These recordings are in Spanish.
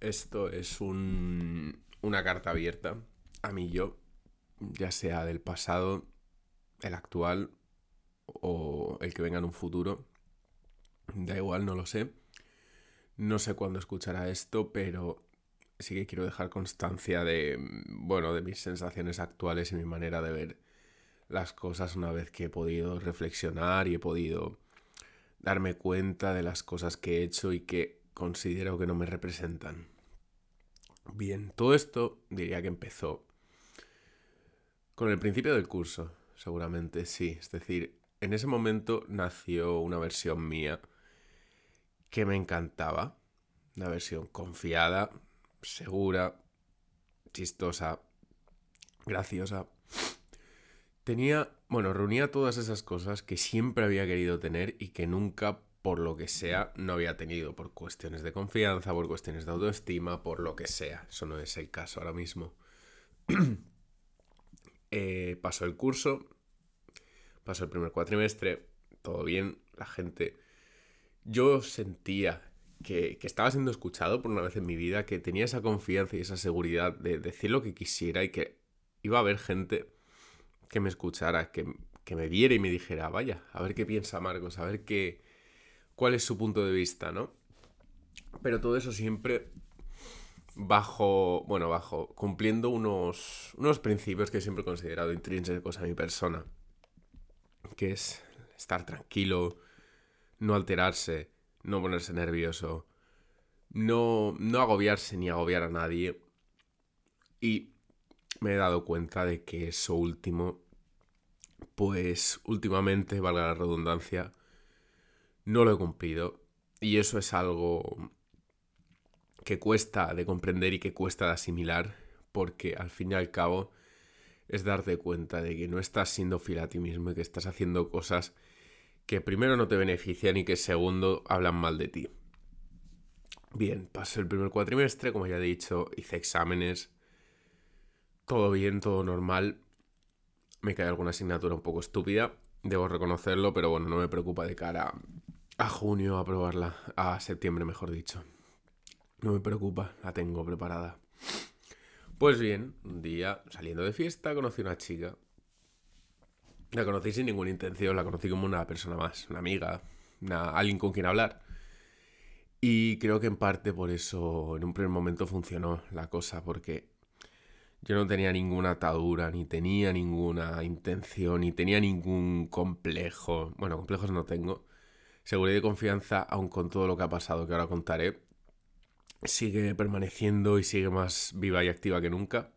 Esto es un, una carta abierta a mí yo, ya sea del pasado, el actual o el que venga en un futuro. Da igual, no lo sé. No sé cuándo escuchará esto, pero sí que quiero dejar constancia de, bueno, de mis sensaciones actuales y mi manera de ver las cosas una vez que he podido reflexionar y he podido darme cuenta de las cosas que he hecho y que considero que no me representan. Bien, todo esto diría que empezó con el principio del curso, seguramente sí. Es decir, en ese momento nació una versión mía que me encantaba. Una versión confiada, segura, chistosa, graciosa. Tenía, bueno, reunía todas esas cosas que siempre había querido tener y que nunca, por lo que sea, no había tenido. Por cuestiones de confianza, por cuestiones de autoestima, por lo que sea. Eso no es el caso ahora mismo. eh, pasó el curso, pasó el primer cuatrimestre, todo bien, la gente... Yo sentía que, estaba siendo escuchado por una vez en mi vida, que tenía esa confianza y esa seguridad de decir lo que quisiera y que iba a haber gente que me escuchara, que, me viera y me dijera, vaya, a ver qué piensa Marcos, a ver qué, cuál es su punto de vista, ¿no? Pero todo eso siempre bajo, bueno, bajo, cumpliendo unos, unos principios que siempre he considerado intrínsecos a mi persona, que es estar tranquilo, no alterarse, no ponerse nervioso, no, no agobiarse ni agobiar a nadie. Y me he dado cuenta de que eso último, pues últimamente, valga la redundancia, no lo he cumplido. Y eso es algo que cuesta de comprender y que cuesta de asimilar, porque al fin y al cabo es darte cuenta de que no estás siendo fiel a ti mismo y que estás haciendo cosas que primero no te benefician y que segundo hablan mal de ti. Bien, pasó el primer cuatrimestre, como ya he dicho, hice exámenes, todo bien, todo normal. Me cae alguna asignatura un poco estúpida, debo reconocerlo, pero bueno, no me preocupa de cara a junio a probarla, a septiembre mejor dicho. No me preocupa, la tengo preparada. Pues bien, un día saliendo de fiesta conocí a una chica la conocí sin ninguna intención, la conocí como una persona más, una amiga, alguien con quien hablar. Y creo que en parte por eso en un primer momento funcionó la cosa, porque yo no tenía ninguna atadura, ni tenía ninguna intención, ni tenía ningún complejo. Bueno, complejos no tengo. Seguridad y confianza, aun con todo lo que ha pasado, que ahora contaré, sigue permaneciendo y sigue más viva y activa que nunca.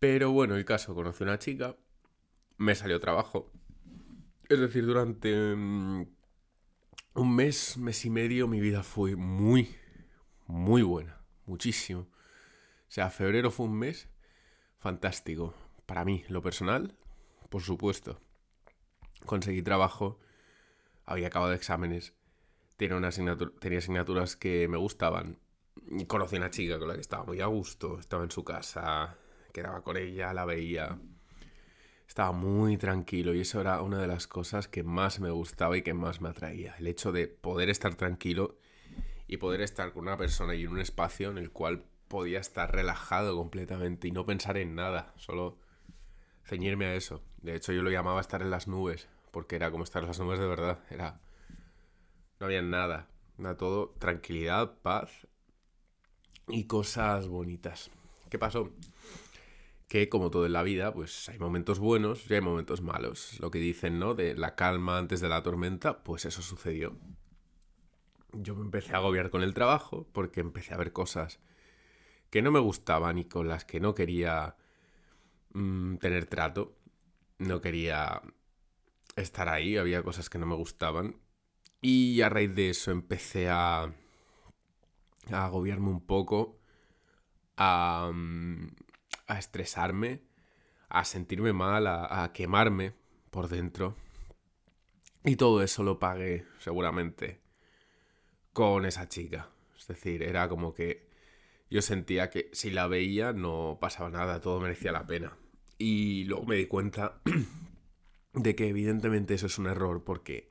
Pero bueno, el caso, conocí a una chica me salió trabajo. Es decir, durante mm, un mes, mes y medio, mi vida fue muy, muy buena. Muchísimo. O sea, febrero fue un mes fantástico. Para mí, lo personal, por supuesto. Conseguí trabajo, había acabado exámenes, tenía, tenía asignaturas que me gustaban. Conocí a una chica con la que estaba muy a gusto, estaba en su casa, quedaba con ella, la veía estaba muy tranquilo y eso era una de las cosas que más me gustaba y que más me atraía. El hecho de poder estar tranquilo y poder estar con una persona y en un espacio en el cual podía estar relajado completamente y no pensar en nada, solo ceñirme a eso. De hecho, yo lo llamaba estar en las nubes, porque era como estar en las nubes de verdad. Era. No había nada. Era todo tranquilidad, paz y cosas bonitas. ¿Qué pasó? que como todo en la vida, pues hay momentos buenos y hay momentos malos. Lo que dicen, ¿no? De la calma antes de la tormenta, pues eso sucedió. Yo me empecé a agobiar con el trabajo porque empecé a ver cosas que no me gustaban y con las que no quería mm, tener trato. No quería estar ahí, había cosas que no me gustaban. Y a raíz de eso empecé a, a agobiarme un poco, a, mm, a estresarme, a sentirme mal, a, quemarme por dentro. Y todo eso lo pagué seguramente con esa chica. Es decir, era como que yo sentía que si la veía no pasaba nada, todo merecía la pena. Y luego me di cuenta de que evidentemente eso es un error porque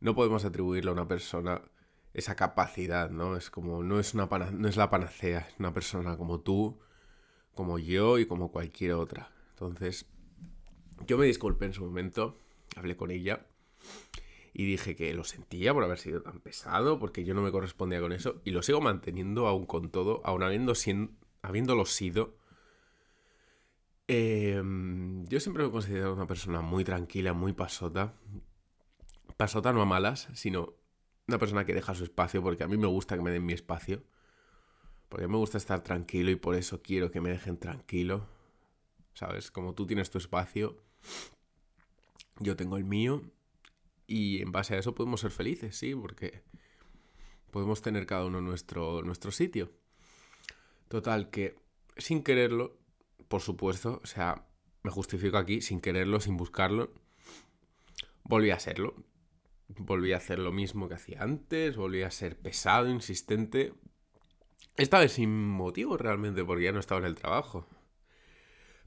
no podemos atribuirle a una persona esa capacidad, ¿no? Es como, no es, una no es la panacea, es una persona como tú, como yo y como cualquier otra. Entonces, yo me disculpé en su momento, hablé con ella y dije que lo sentía por haber sido tan pesado, porque yo no me correspondía con eso, y lo sigo manteniendo aún con todo, aún habiendo habiéndolo sido. Em, yo siempre me he considerado una persona muy tranquila, muy pasota. Pasota no a malas, sino una persona que deja su espacio, porque a mí me gusta que me den mi espacio. Porque me gusta estar tranquilo y por eso quiero que me dejen tranquilo. ¿Sabes? Como tú tienes tu espacio, yo tengo el mío. Y en base a eso podemos ser felices, sí, porque podemos tener cada uno nuestro, nuestro sitio. Total, que sin quererlo, por supuesto, o sea, me justifico aquí, sin quererlo, sin buscarlo, volví a serlo volví a hacer lo mismo que hacía antes, volví a ser pesado, insistente. Esta vez sin motivo realmente, porque ya no estaba en el trabajo.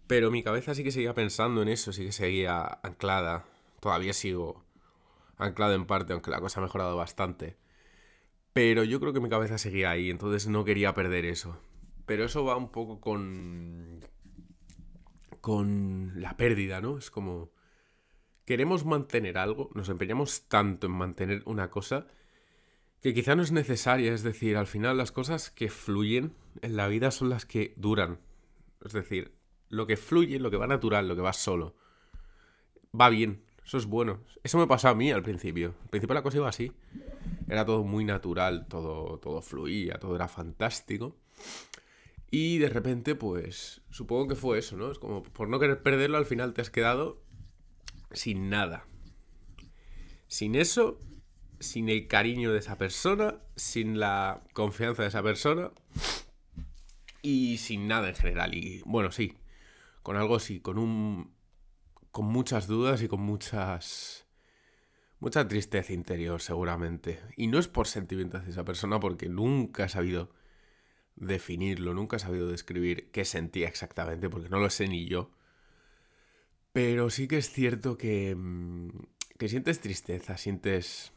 Pero mi cabeza sí que seguía pensando en eso, sí que seguía anclada. Todavía sigo anclado en parte, aunque la cosa ha mejorado bastante. Pero yo creo que mi cabeza seguía ahí, entonces no quería perder eso. Pero eso va un poco con... con la pérdida, ¿no? Es como queremos mantener algo, nos empeñamos tanto en mantener una cosa que quizá no es necesaria. Es decir, al final las cosas que fluyen en la vida son las que duran. Es decir, lo que fluye, lo que va natural, lo que va solo, va bien. Eso es bueno. Eso me pasó a mí al principio. Al principio la cosa iba así. Era todo muy natural, todo, todo fluía, todo era fantástico. Y de repente, pues, supongo que fue eso, ¿no? Es como, por no querer perderlo, al final te has quedado sin nada. Sin eso, sin el cariño de esa persona, sin la confianza de esa persona y sin nada en general. Y bueno, sí, con algo sí, con un. con muchas dudas y con muchas. mucha tristeza interior, seguramente. Y no es por sentimiento hacia esa persona, porque nunca he sabido definirlo, nunca he sabido describir qué sentía exactamente, porque no lo sé ni yo. Pero sí que es cierto que, mm, que sientes tristeza, sientes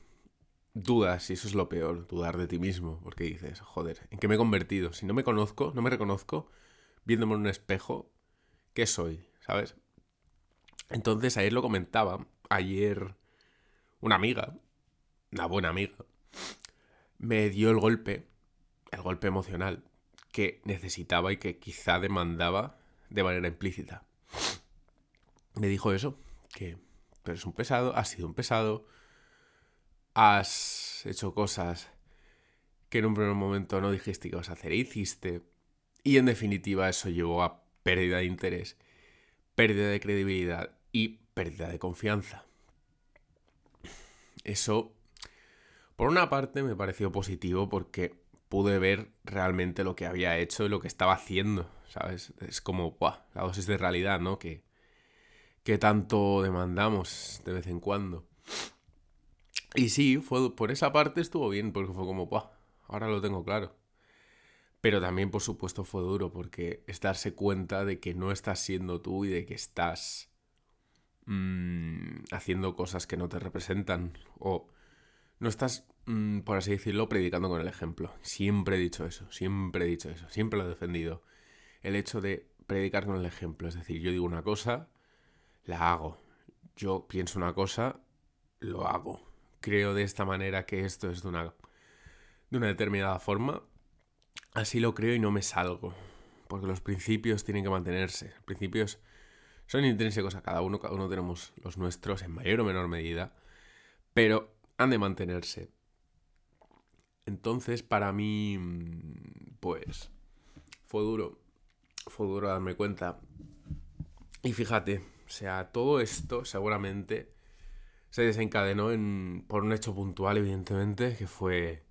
dudas, y eso es lo peor, dudar de ti mismo, porque dices, joder, ¿en qué me he convertido? Si no me conozco, no me reconozco, viéndome en un espejo, ¿qué soy? ¿Sabes? Entonces, ayer lo comentaba, ayer una amiga, una buena amiga, me dio el golpe, el golpe emocional que necesitaba y que quizá demandaba de manera implícita me dijo eso, que pero eres un pesado, has sido un pesado, has hecho cosas que en un primer momento no dijiste que ibas a hacer e hiciste, y en definitiva eso llevó a pérdida de interés, pérdida de credibilidad y pérdida de confianza. Eso, por una parte, me pareció positivo porque pude ver realmente lo que había hecho y lo que estaba haciendo, ¿sabes? Es como, ¡buah! La dosis de realidad, ¿no? Que, que tanto demandamos de vez en cuando. Y sí, fue, por esa parte estuvo bien, porque fue como, ¡buah! Ahora lo tengo claro. Pero también, por supuesto, fue duro, porque es darse cuenta de que no estás siendo tú y de que estás mm, haciendo cosas que no te representan. O no estás, por así decirlo, predicando con el ejemplo. Siempre he dicho eso, siempre he dicho eso, siempre lo he defendido. El hecho de predicar con el ejemplo. Es decir, yo digo una cosa la hago. Yo pienso una cosa, lo hago. Creo de esta manera que esto es de una, de una determinada forma. Así lo creo y no me salgo. Porque los principios tienen que mantenerse. Principios son intrínsecos a cada uno, cada uno tenemos los nuestros en mayor o menor medida. Pero han de mantenerse. Entonces, para mí, pues, fue duro. Fue duro darme cuenta. Y fíjate, o sea, todo esto seguramente se desencadenó en, por un hecho puntual, evidentemente, que fue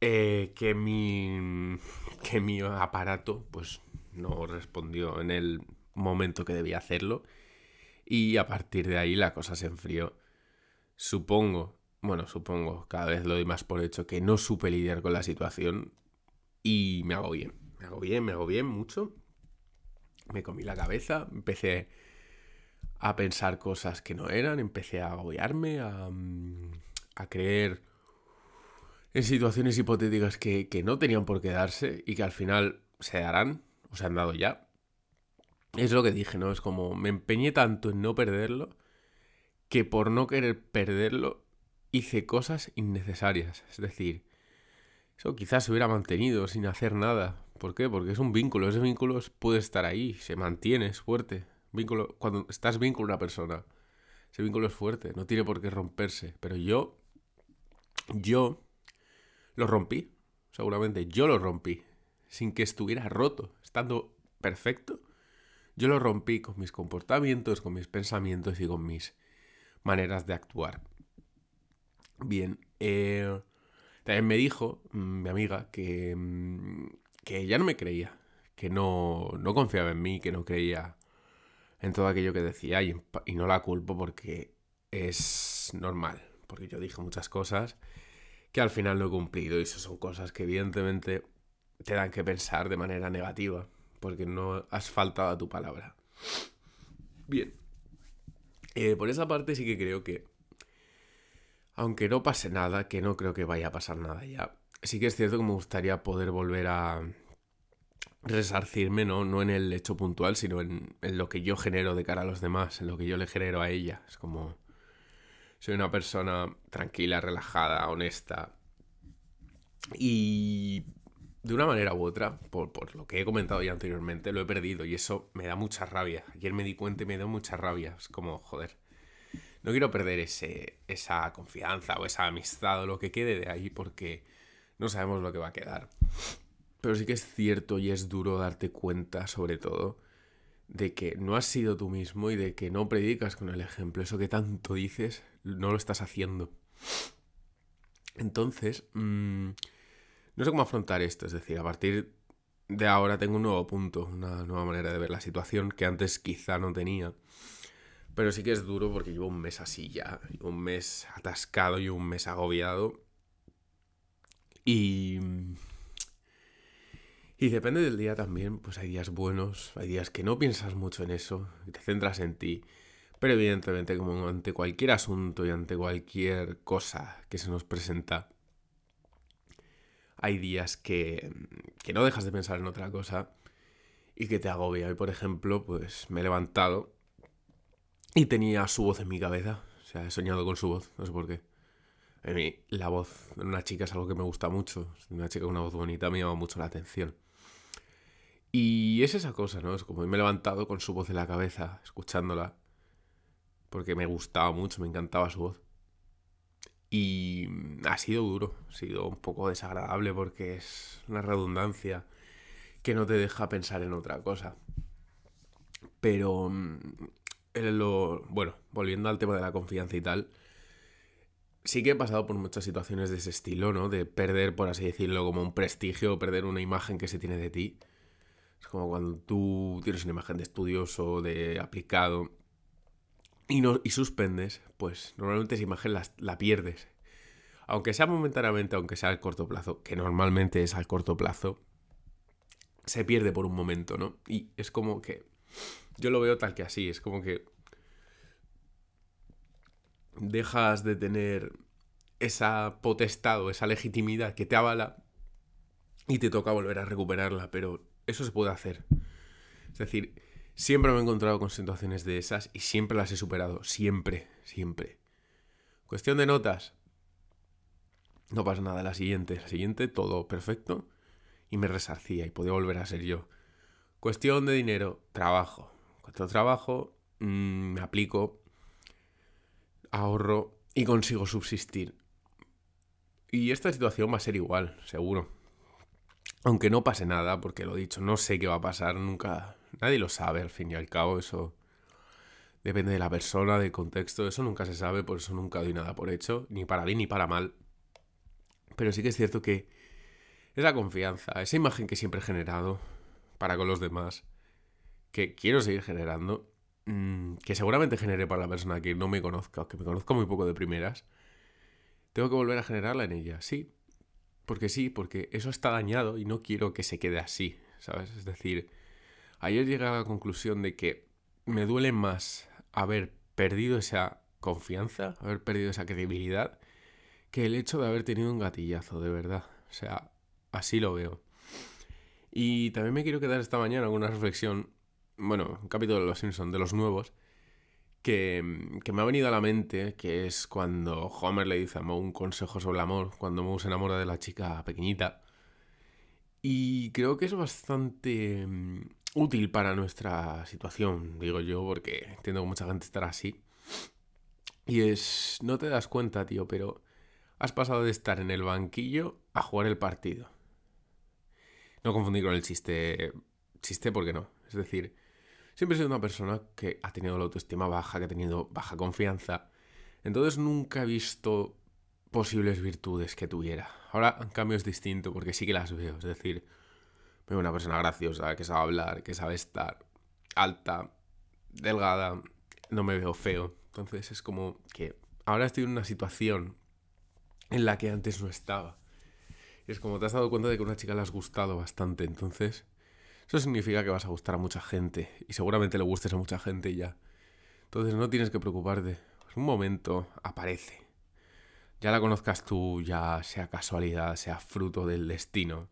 eh, que, mi, que mi aparato pues, no respondió en el momento que debía hacerlo. Y a partir de ahí la cosa se enfrió. Supongo, bueno, supongo, cada vez lo doy más por hecho, que no supe lidiar con la situación y me hago bien. Me hago bien, me hago bien mucho. Me comí la cabeza, empecé a pensar cosas que no eran, empecé a agobiarme, a, mm, a creer en situaciones hipotéticas que, que no tenían por qué darse y que al final se darán o se han dado ya. Es lo que dije, ¿no? Es como me empeñé tanto en no perderlo que por no querer perderlo hice cosas innecesarias. Es decir, eso quizás se hubiera mantenido sin hacer nada. ¿Por qué? Porque es un vínculo. Ese vínculo puede estar ahí, se mantiene, es fuerte. Vínculo, cuando estás vínculo a una persona, ese vínculo es fuerte, no tiene por qué romperse. Pero yo, yo lo rompí. Seguramente yo lo rompí. Sin que estuviera roto, estando perfecto. Yo lo rompí con mis comportamientos, con mis pensamientos y con mis maneras de actuar. Bien, eh, también me dijo mm, mi amiga que, mm, que ya no me creía, que no, no confiaba en mí, que no creía en todo aquello que decía y, no la culpo porque es normal, porque yo dije muchas cosas que al final no he cumplido y eso son cosas que evidentemente te dan que pensar de manera negativa porque no has faltado a tu palabra. Bien, eh, por esa parte sí que creo que aunque no pase nada, que no creo que vaya a pasar nada ya, sí que es cierto que me gustaría poder volver a resarcirme, ¿no? No en el hecho puntual, sino en, lo que yo genero de cara a los demás, en lo que yo le genero a ella. Es como... Soy una persona tranquila, relajada, honesta. Y de una manera u otra, por, por, lo que he comentado ya anteriormente, lo he perdido y eso me da mucha rabia. Ayer me di cuenta y me da mucha rabia. Es como, joder, no quiero perder ese, esa confianza o esa amistad o lo que quede de ahí porque no sabemos lo que va a quedar. Pero sí que es cierto y es duro darte cuenta, sobre todo, de que no has sido tú mismo y de que no predicas con el ejemplo. Eso que tanto dices, no lo estás haciendo. Entonces, mmm, no sé cómo afrontar esto. Es decir, a partir de ahora tengo un nuevo punto, una nueva manera de ver la situación que antes quizá no tenía. Pero sí que es duro porque llevo un mes así ya, un mes atascado y un mes agobiado. Y... Y depende del día también, pues hay días buenos, hay días que no piensas mucho en eso, te centras en ti. Pero evidentemente, como ante cualquier asunto y ante cualquier cosa que se nos presenta, hay días que, que no dejas de pensar en otra cosa y que te agobia. Hoy, por ejemplo, pues me he levantado y tenía su voz en mi cabeza. O sea, he soñado con su voz, no sé por qué. A mí, la voz de una chica es algo que me gusta mucho. Una chica con una voz bonita me llama mucho la atención. Y es esa cosa, ¿no? Es como me he levantado con su voz en la cabeza, escuchándola. Porque me gustaba mucho, me encantaba su voz. Y ha sido duro, ha sido un poco desagradable porque es una redundancia que no te deja pensar en otra cosa. Pero mm, bueno, volviendo al tema de la confianza y tal, sí que he pasado por muchas situaciones de ese estilo, ¿no? De perder, por así decirlo, como un prestigio, perder una imagen que se tiene de ti. Es como cuando tú tienes una imagen de estudioso, de aplicado, y, no, y suspendes, pues normalmente esa imagen la, la pierdes. Aunque sea momentáneamente, aunque sea al corto plazo, que normalmente es al corto plazo, se pierde por un momento, ¿no? Y es como que yo lo veo tal que así, es como que dejas de tener esa potestad o esa legitimidad que te avala y te toca volver a recuperarla, pero eso se puede hacer. Es decir, siempre me he encontrado con situaciones de esas y siempre las he superado, siempre, siempre. Cuestión de notas. No pasa nada, la siguiente, la siguiente, todo perfecto y me resarcía y podía volver a ser yo. Cuestión de dinero, trabajo. Cuando trabajo, mm, me aplico, ahorro y consigo subsistir. Y esta situación va a ser igual, seguro. Aunque no pase nada, porque lo he dicho, no sé qué va a pasar, nunca. Nadie lo sabe, al fin y al cabo, eso depende de la persona, del contexto, eso nunca se sabe, por eso nunca doy nada por hecho, ni para bien ni para mal. Pero sí que es cierto que esa confianza, esa imagen que siempre he generado, para con los demás, que quiero seguir generando, mm, que seguramente genere para la persona que no me conozca, o que me conozca muy poco de primeras, tengo que volver a generarla en ella, sí. Porque sí, porque eso está dañado y no quiero que se quede así, ¿sabes? Es decir, ayer llegué a la conclusión de que me duele más haber perdido esa confianza, haber perdido esa credibilidad, que el hecho de haber tenido un gatillazo, de verdad. O sea, así lo veo. Y también me quiero quedar esta mañana con una reflexión, bueno, un capítulo de Los Simpsons, de los nuevos, que, me ha venido a la mente, que es cuando Homer le dice a Moe un consejo sobre el amor, cuando Moe se enamora de la chica pequeñita. Y creo que es bastante mm, útil para nuestra situación, digo yo, porque entiendo que mucha gente estará así. Y es, no te das cuenta, tío, pero has pasado de estar en el banquillo a jugar el partido. No confundir con el chiste, chiste porque no. Es decir, siempre he sido una persona que ha tenido la autoestima baja, que ha tenido baja confianza. Entonces nunca he visto posibles virtudes que tuviera. Ahora, en cambio, es distinto porque sí que las veo. Es decir, veo una persona graciosa, que sabe hablar, que sabe estar alta, delgada, no me veo feo. Entonces es como que ahora estoy en una situación en la que antes no estaba. Es como te has dado cuenta de que a una chica le has gustado bastante. Entonces, eso significa que vas a gustar a mucha gente. Y seguramente le gustes a mucha gente ya. Entonces no tienes que preocuparte. Pues un momento aparece. Ya la conozcas tú, ya sea casualidad, sea fruto del destino.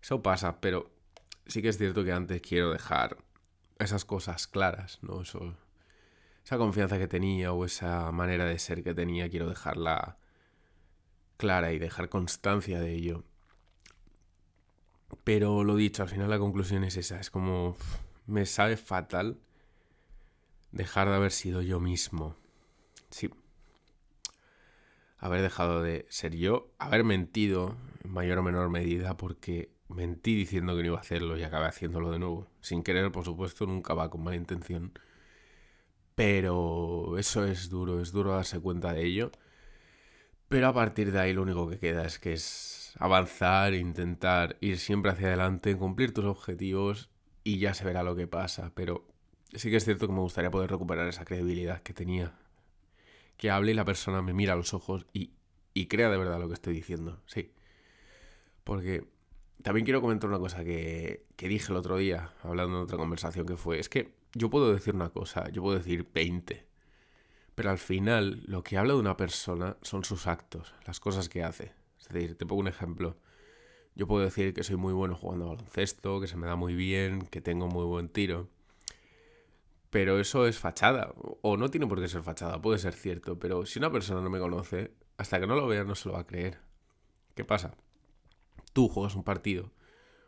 Eso pasa, pero sí que es cierto que antes quiero dejar esas cosas claras, ¿no? Eso, esa confianza que tenía o esa manera de ser que tenía, quiero dejarla clara y dejar constancia de ello. Pero lo dicho, al final la conclusión es esa, es como me sabe fatal dejar de haber sido yo mismo. Sí. Haber dejado de ser yo, haber mentido en mayor o menor medida porque mentí diciendo que no iba a hacerlo y acabé haciéndolo de nuevo. Sin querer, por supuesto, nunca va con mala intención. Pero eso es duro, es duro darse cuenta de ello. Pero a partir de ahí lo único que queda es que es avanzar, intentar ir siempre hacia adelante, cumplir tus objetivos y ya se verá lo que pasa. Pero sí que es cierto que me gustaría poder recuperar esa credibilidad que tenía. Que hable y la persona me mira a los ojos y, y crea de verdad lo que estoy diciendo. Sí. Porque también quiero comentar una cosa que, que dije el otro día, hablando de otra conversación que fue, es que yo puedo decir una cosa, yo puedo decir 20, pero al final lo que habla de una persona son sus actos, las cosas que hace. Es decir, te pongo un ejemplo. Yo puedo decir que soy muy bueno jugando baloncesto, que se me da muy bien, que tengo muy buen tiro. Pero eso es fachada. O no tiene por qué ser fachada, puede ser cierto. Pero si una persona no me conoce, hasta que no lo vea no se lo va a creer. ¿Qué pasa? Tú juegas un partido,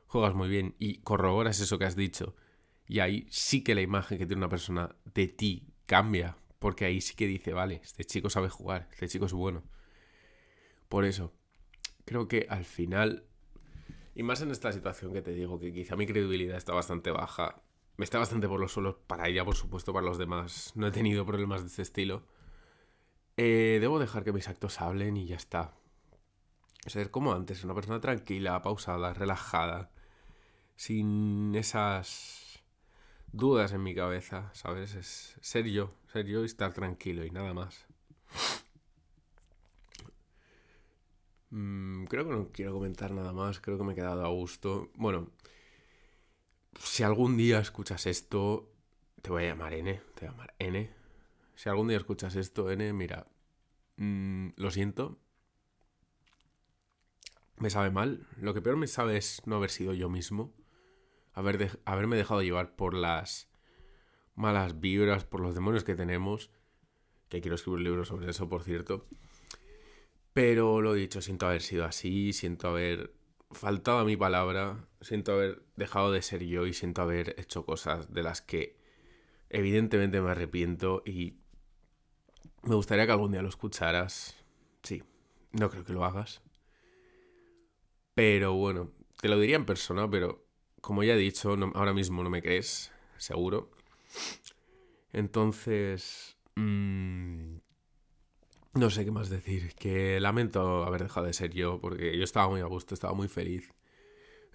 juegas muy bien y corroboras eso que has dicho. Y ahí sí que la imagen que tiene una persona de ti cambia. Porque ahí sí que dice, vale, este chico sabe jugar, este chico es bueno. Por eso, creo que al final, y más en esta situación que te digo, que quizá mi credibilidad está bastante baja, me está bastante por los suelos para ella, por supuesto, para los demás. No he tenido problemas de este estilo. Eh, debo dejar que mis actos hablen y ya está. Ser como antes, una persona tranquila, pausada, relajada, sin esas dudas en mi cabeza, ¿sabes? Es ser yo, ser yo y estar tranquilo y nada más. Mm, creo que no quiero comentar nada más, creo que me he quedado a gusto. Bueno, si algún día escuchas esto, te voy a llamar N, te voy a llamar N. Si algún día escuchas esto, N, mira, mm, lo siento. Me sabe mal. Lo que peor me sabe es no haber sido yo mismo. Haber haberme dejado llevar por las malas vibras, por los demonios que tenemos. Que quiero escribir un libro sobre eso, por cierto. Pero lo dicho, siento haber sido así, siento haber faltado a mi palabra, siento haber dejado de ser yo y siento haber hecho cosas de las que evidentemente me arrepiento y me gustaría que algún día lo escucharas. Sí, no creo que lo hagas. Pero bueno, te lo diría en persona, pero como ya he dicho, ahora mismo no me crees, seguro. Entonces... Mmm, no sé qué más decir, que lamento haber dejado de ser yo, porque yo estaba muy a gusto, estaba muy feliz.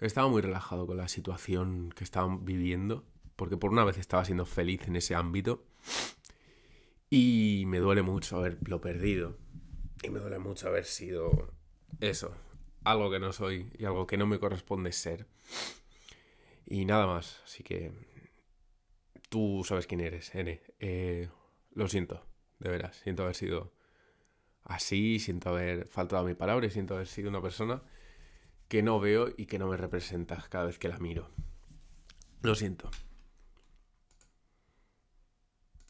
Estaba muy relajado con la situación que estaban viviendo, porque por una vez estaba siendo feliz en ese ámbito. Y me duele mucho haberlo perdido. Y me duele mucho haber sido eso, algo que no soy y algo que no me corresponde ser. Y nada más, así que tú sabes quién eres, N. Eh, lo siento, de veras, siento haber sido así, siento haber faltado a mi palabra siento haber sido una persona que no veo y que no me representa cada vez que la miro. Lo siento.